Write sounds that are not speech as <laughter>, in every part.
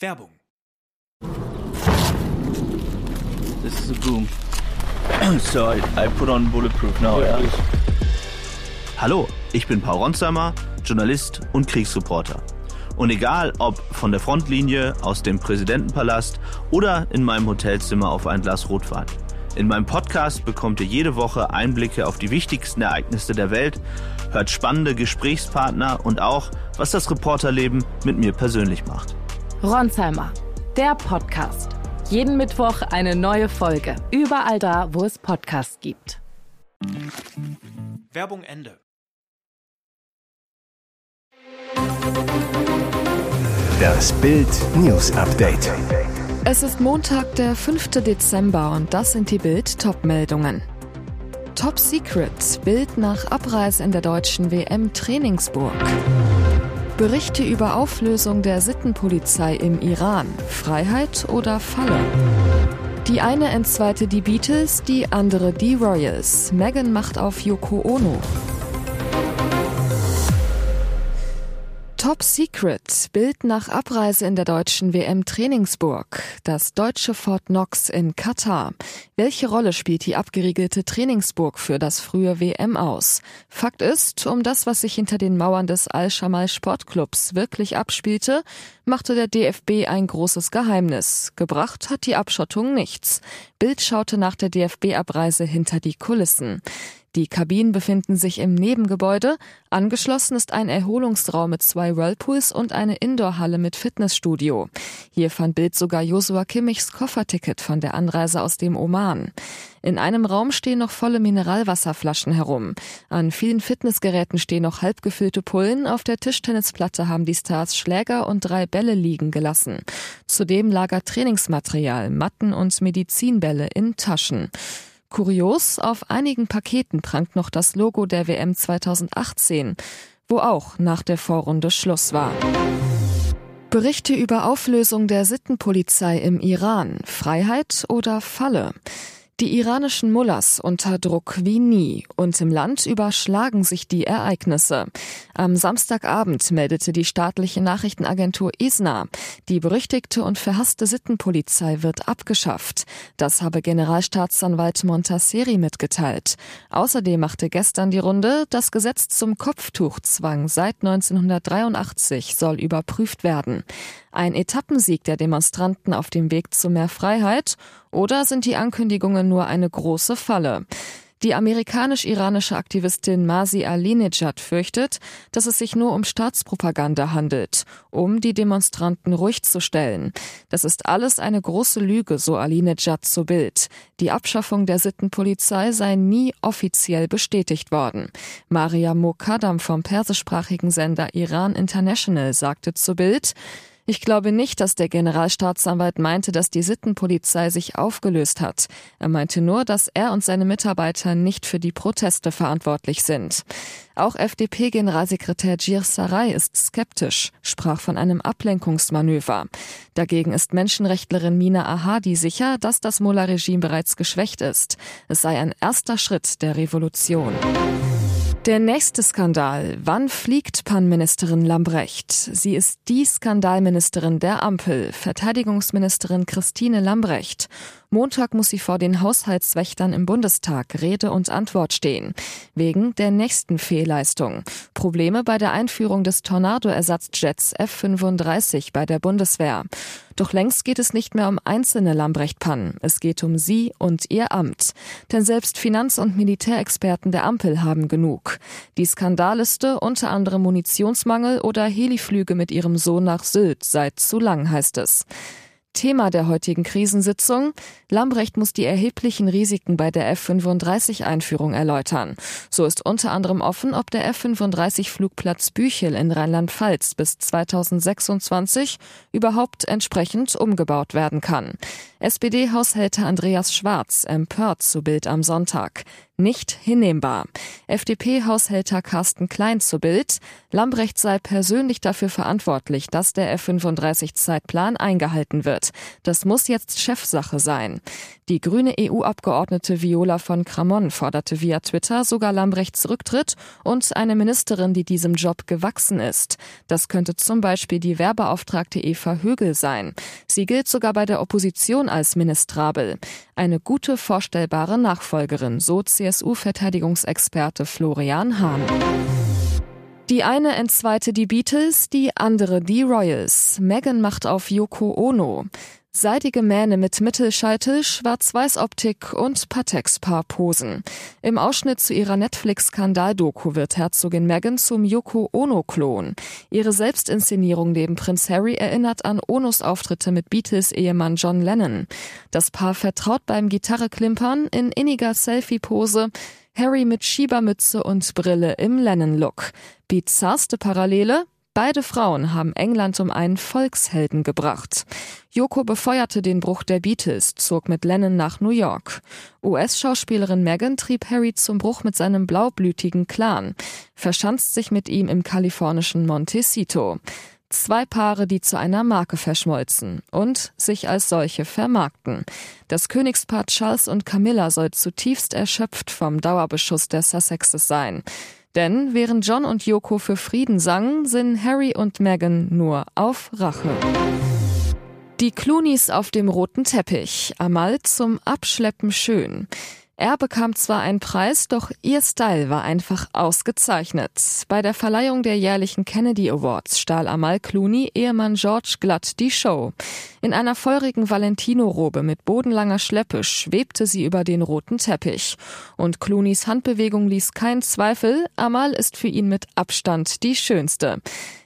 Werbung. This is a boom. <clears throat> so I, I put on bulletproof now. Yeah. Hallo, ich bin Paul Ronsheimer, Journalist und Kriegsreporter. Und egal ob von der Frontlinie, aus dem Präsidentenpalast oder in meinem Hotelzimmer auf ein Glas Rotwein. In meinem Podcast bekommt ihr jede Woche Einblicke auf die wichtigsten Ereignisse der Welt, hört spannende Gesprächspartner und auch, was das Reporterleben mit mir persönlich macht. Ronsheimer, der Podcast. Jeden Mittwoch eine neue Folge. Überall da, wo es Podcasts gibt. Werbung Ende. Das Bild News Update. Es ist Montag, der 5. Dezember und das sind die Bild Top-Meldungen. Top Secret, Bild nach Abreise in der deutschen WM Trainingsburg. Berichte über Auflösung der Sittenpolizei im Iran. Freiheit oder Falle? Die eine entzweite die Beatles, die andere die Royals. Meghan macht auf Yoko Ono. Top Secret. Bild nach Abreise in der deutschen WM Trainingsburg. Das deutsche Fort Knox in Katar. Welche Rolle spielt die abgeriegelte Trainingsburg für das frühe WM aus? Fakt ist, um das, was sich hinter den Mauern des Al-Shamal Sportclubs wirklich abspielte, machte der DFB ein großes Geheimnis. Gebracht hat die Abschottung nichts. Bild schaute nach der DFB-Abreise hinter die Kulissen. Die Kabinen befinden sich im Nebengebäude. Angeschlossen ist ein Erholungsraum mit zwei Whirlpools und eine Indoorhalle mit Fitnessstudio. Hier fand Bild sogar Josua Kimmichs Kofferticket von der Anreise aus dem Oman. In einem Raum stehen noch volle Mineralwasserflaschen herum. An vielen Fitnessgeräten stehen noch halb gefüllte Pullen. Auf der Tischtennisplatte haben die Stars Schläger und drei Bälle liegen gelassen. Zudem lagert Trainingsmaterial, Matten und Medizinbälle in Taschen. Kurios, auf einigen Paketen prangt noch das Logo der WM 2018, wo auch nach der Vorrunde Schluss war. Berichte über Auflösung der Sittenpolizei im Iran. Freiheit oder Falle? Die iranischen Mullahs unter Druck wie nie und im Land überschlagen sich die Ereignisse. Am Samstagabend meldete die staatliche Nachrichtenagentur ISNA, die berüchtigte und verhasste Sittenpolizei wird abgeschafft. Das habe Generalstaatsanwalt Montasseri mitgeteilt. Außerdem machte gestern die Runde, das Gesetz zum Kopftuchzwang seit 1983 soll überprüft werden. Ein Etappensieg der Demonstranten auf dem Weg zu mehr Freiheit oder sind die Ankündigungen nur eine große Falle? Die amerikanisch-iranische Aktivistin Masi Alinejad fürchtet, dass es sich nur um Staatspropaganda handelt, um die Demonstranten ruhig zu stellen. Das ist alles eine große Lüge, so Alinejad zu Bild. Die Abschaffung der Sittenpolizei sei nie offiziell bestätigt worden. Maria Mokadam vom persischsprachigen Sender Iran International sagte zu Bild, ich glaube nicht, dass der Generalstaatsanwalt meinte, dass die Sittenpolizei sich aufgelöst hat. Er meinte nur, dass er und seine Mitarbeiter nicht für die Proteste verantwortlich sind. Auch FDP-Generalsekretär Gir Sarai ist skeptisch, sprach von einem Ablenkungsmanöver. Dagegen ist Menschenrechtlerin Mina Ahadi sicher, dass das Mullah-Regime bereits geschwächt ist. Es sei ein erster Schritt der Revolution. Der nächste Skandal. Wann fliegt Pannenministerin Lambrecht? Sie ist die Skandalministerin der Ampel, Verteidigungsministerin Christine Lambrecht. Montag muss sie vor den Haushaltswächtern im Bundestag Rede und Antwort stehen. Wegen der nächsten Fehlleistung. Probleme bei der Einführung des Tornado-Ersatzjets F-35 bei der Bundeswehr. Doch längst geht es nicht mehr um einzelne Lambrecht-Pannen. Es geht um sie und ihr Amt. Denn selbst Finanz- und Militärexperten der Ampel haben genug. Die Skandalliste, unter anderem Munitionsmangel oder Heliflüge mit ihrem Sohn nach Sylt, sei zu lang, heißt es. Thema der heutigen Krisensitzung. Lambrecht muss die erheblichen Risiken bei der F-35-Einführung erläutern. So ist unter anderem offen, ob der F-35-Flugplatz Büchel in Rheinland-Pfalz bis 2026 überhaupt entsprechend umgebaut werden kann. SPD-Haushälter Andreas Schwarz empört zu Bild am Sonntag. Nicht hinnehmbar. FDP-Haushälter Carsten Klein zu Bild. Lambrecht sei persönlich dafür verantwortlich, dass der F-35-Zeitplan eingehalten wird. Das muss jetzt Chefsache sein. Die grüne EU-Abgeordnete Viola von Cramon forderte via Twitter sogar Lambrechts Rücktritt und eine Ministerin, die diesem Job gewachsen ist. Das könnte zum Beispiel die Wehrbeauftragte Eva Högel sein. Sie gilt sogar bei der Opposition als ministrabel. Eine gute vorstellbare Nachfolgerin, so CSU-Verteidigungsexperte Florian Hahn. Die eine entzweite die Beatles, die andere die Royals. Meghan macht auf Yoko Ono. Seidige Mähne mit Mittelscheitel, Schwarz-Weiß-Optik und Patex-Paar-Posen. Im Ausschnitt zu ihrer Netflix-Skandal-Doku wird Herzogin Meghan zum Yoko Ono-Klon. Ihre Selbstinszenierung neben Prinz Harry erinnert an Onos Auftritte mit Beatles-Ehemann John Lennon. Das Paar vertraut beim Gitarreklimpern in inniger Selfie-Pose. Harry mit Schiebermütze und Brille im Lennon-Look. Bizarrste Parallele? Beide Frauen haben England um einen Volkshelden gebracht. Yoko befeuerte den Bruch der Beatles, zog mit Lennon nach New York. US-Schauspielerin Meghan trieb Harry zum Bruch mit seinem blaublütigen Clan, verschanzt sich mit ihm im kalifornischen Montecito. Zwei Paare, die zu einer Marke verschmolzen und sich als solche vermarkten. Das Königspaar Charles und Camilla soll zutiefst erschöpft vom Dauerbeschuss der Sussexes sein. Denn während John und Yoko für Frieden sangen, sind Harry und Meghan nur auf Rache. Die Clooney's auf dem roten Teppich, Amal zum Abschleppen schön. Er bekam zwar einen Preis, doch ihr Style war einfach ausgezeichnet. Bei der Verleihung der jährlichen Kennedy Awards stahl Amal Clooney Ehemann George glatt die Show. In einer feurigen Valentino-Robe mit bodenlanger Schleppe schwebte sie über den roten Teppich. Und Clooneys Handbewegung ließ keinen Zweifel, Amal ist für ihn mit Abstand die schönste.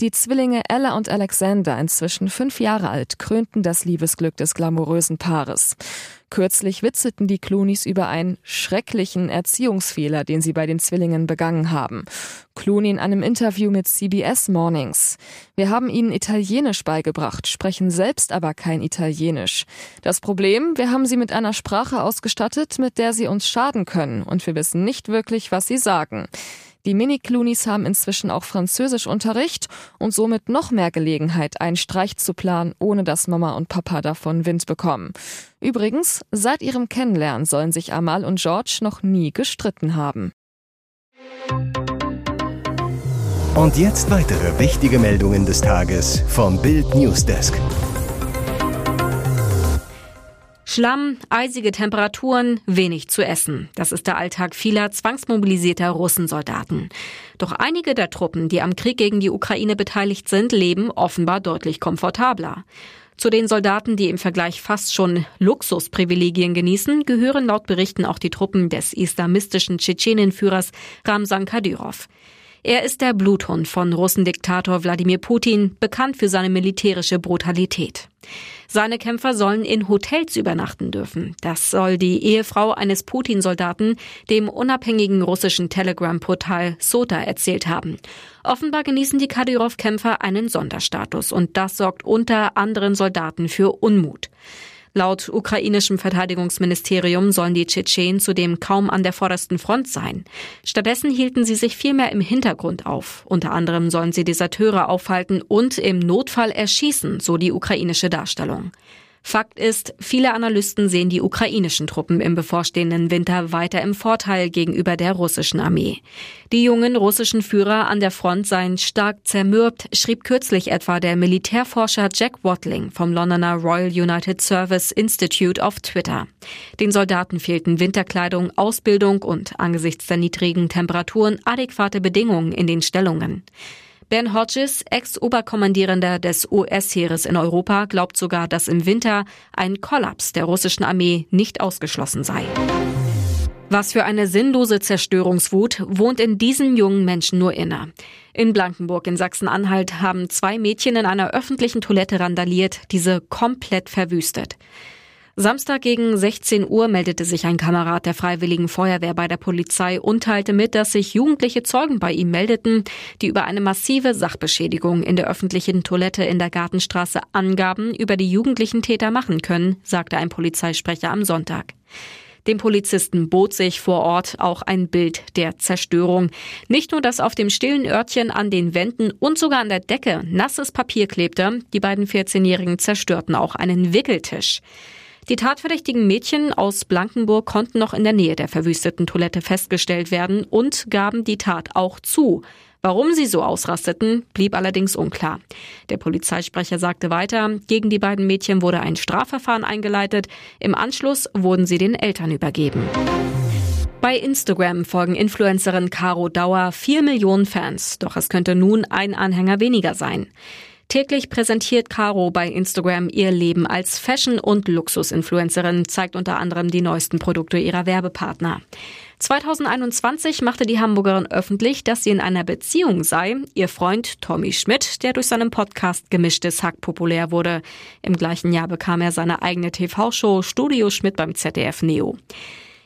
Die Zwillinge Ella und Alexander, inzwischen fünf Jahre alt, krönten das Liebesglück des glamourösen Paares. Kürzlich witzelten die Clooneys über einen schrecklichen Erziehungsfehler, den sie bei den Zwillingen begangen haben. Clooney in einem Interview mit CBS Mornings. Wir haben ihnen Italienisch beigebracht, sprechen selbst aber kein Italienisch. Das Problem, wir haben sie mit einer Sprache ausgestattet, mit der sie uns schaden können, und wir wissen nicht wirklich, was sie sagen. Die Mini-Cloonies haben inzwischen auch Französischunterricht und somit noch mehr Gelegenheit, einen Streich zu planen, ohne dass Mama und Papa davon Wind bekommen. Übrigens, seit ihrem Kennenlernen sollen sich Amal und George noch nie gestritten haben. Und jetzt weitere wichtige Meldungen des Tages vom Bild Newsdesk. Schlamm, eisige Temperaturen, wenig zu essen. Das ist der Alltag vieler zwangsmobilisierter Russensoldaten. Doch einige der Truppen, die am Krieg gegen die Ukraine beteiligt sind, leben offenbar deutlich komfortabler. Zu den Soldaten, die im Vergleich fast schon Luxusprivilegien genießen, gehören laut Berichten auch die Truppen des islamistischen Tschetschenenführers Ramsan Kadyrov. Er ist der Bluthund von Russendiktator Wladimir Putin, bekannt für seine militärische Brutalität. Seine Kämpfer sollen in Hotels übernachten dürfen. Das soll die Ehefrau eines Putin-Soldaten dem unabhängigen russischen Telegram-Portal Sota erzählt haben. Offenbar genießen die Kadyrov-Kämpfer einen Sonderstatus und das sorgt unter anderen Soldaten für Unmut. Laut ukrainischem Verteidigungsministerium sollen die Tschetschenen zudem kaum an der vordersten Front sein. Stattdessen hielten sie sich vielmehr im Hintergrund auf. Unter anderem sollen sie Deserteure aufhalten und im Notfall erschießen, so die ukrainische Darstellung. Fakt ist, viele Analysten sehen die ukrainischen Truppen im bevorstehenden Winter weiter im Vorteil gegenüber der russischen Armee. Die jungen russischen Führer an der Front seien stark zermürbt, schrieb kürzlich etwa der Militärforscher Jack Watling vom Londoner Royal United Service Institute auf Twitter. Den Soldaten fehlten Winterkleidung, Ausbildung und angesichts der niedrigen Temperaturen adäquate Bedingungen in den Stellungen. Ben Hodges, Ex-Oberkommandierender des US-Heeres in Europa, glaubt sogar, dass im Winter ein Kollaps der russischen Armee nicht ausgeschlossen sei. Was für eine sinnlose Zerstörungswut wohnt in diesen jungen Menschen nur inne. In Blankenburg in Sachsen-Anhalt haben zwei Mädchen in einer öffentlichen Toilette randaliert, diese komplett verwüstet. Samstag gegen 16 Uhr meldete sich ein Kamerad der Freiwilligen Feuerwehr bei der Polizei und teilte mit, dass sich jugendliche Zeugen bei ihm meldeten, die über eine massive Sachbeschädigung in der öffentlichen Toilette in der Gartenstraße Angaben über die jugendlichen Täter machen können, sagte ein Polizeisprecher am Sonntag. Dem Polizisten bot sich vor Ort auch ein Bild der Zerstörung. Nicht nur, dass auf dem stillen Örtchen an den Wänden und sogar an der Decke nasses Papier klebte, die beiden 14-Jährigen zerstörten auch einen Wickeltisch. Die tatverdächtigen Mädchen aus Blankenburg konnten noch in der Nähe der verwüsteten Toilette festgestellt werden und gaben die Tat auch zu. Warum sie so ausrasteten, blieb allerdings unklar. Der Polizeisprecher sagte weiter, gegen die beiden Mädchen wurde ein Strafverfahren eingeleitet. Im Anschluss wurden sie den Eltern übergeben. Bei Instagram folgen Influencerin Caro Dauer vier Millionen Fans, doch es könnte nun ein Anhänger weniger sein. Täglich präsentiert Caro bei Instagram ihr Leben als Fashion- und Luxusinfluencerin, zeigt unter anderem die neuesten Produkte ihrer Werbepartner. 2021 machte die Hamburgerin öffentlich, dass sie in einer Beziehung sei. Ihr Freund Tommy Schmidt, der durch seinen Podcast Gemischtes Hack populär wurde. Im gleichen Jahr bekam er seine eigene TV-Show Studio Schmidt beim ZDF Neo.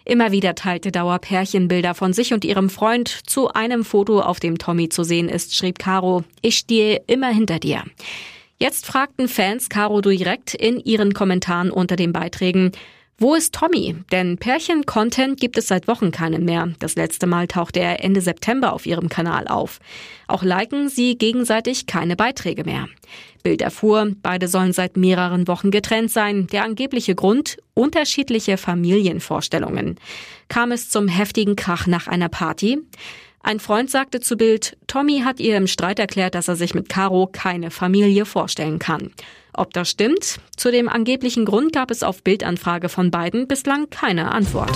Immer wieder teilte Dauer Pärchenbilder von sich und ihrem Freund. Zu einem Foto, auf dem Tommy zu sehen ist, schrieb Caro, ich stehe immer hinter dir. Jetzt fragten Fans Caro direkt in ihren Kommentaren unter den Beiträgen, wo ist Tommy? Denn Pärchen-Content gibt es seit Wochen keinen mehr. Das letzte Mal tauchte er Ende September auf ihrem Kanal auf. Auch liken sie gegenseitig keine Beiträge mehr. Bild erfuhr, beide sollen seit mehreren Wochen getrennt sein. Der angebliche Grund? Unterschiedliche Familienvorstellungen. Kam es zum heftigen Krach nach einer Party? Ein Freund sagte zu Bild, Tommy hat ihr im Streit erklärt, dass er sich mit Caro keine Familie vorstellen kann. Ob das stimmt? Zu dem angeblichen Grund gab es auf Bildanfrage von beiden bislang keine Antwort.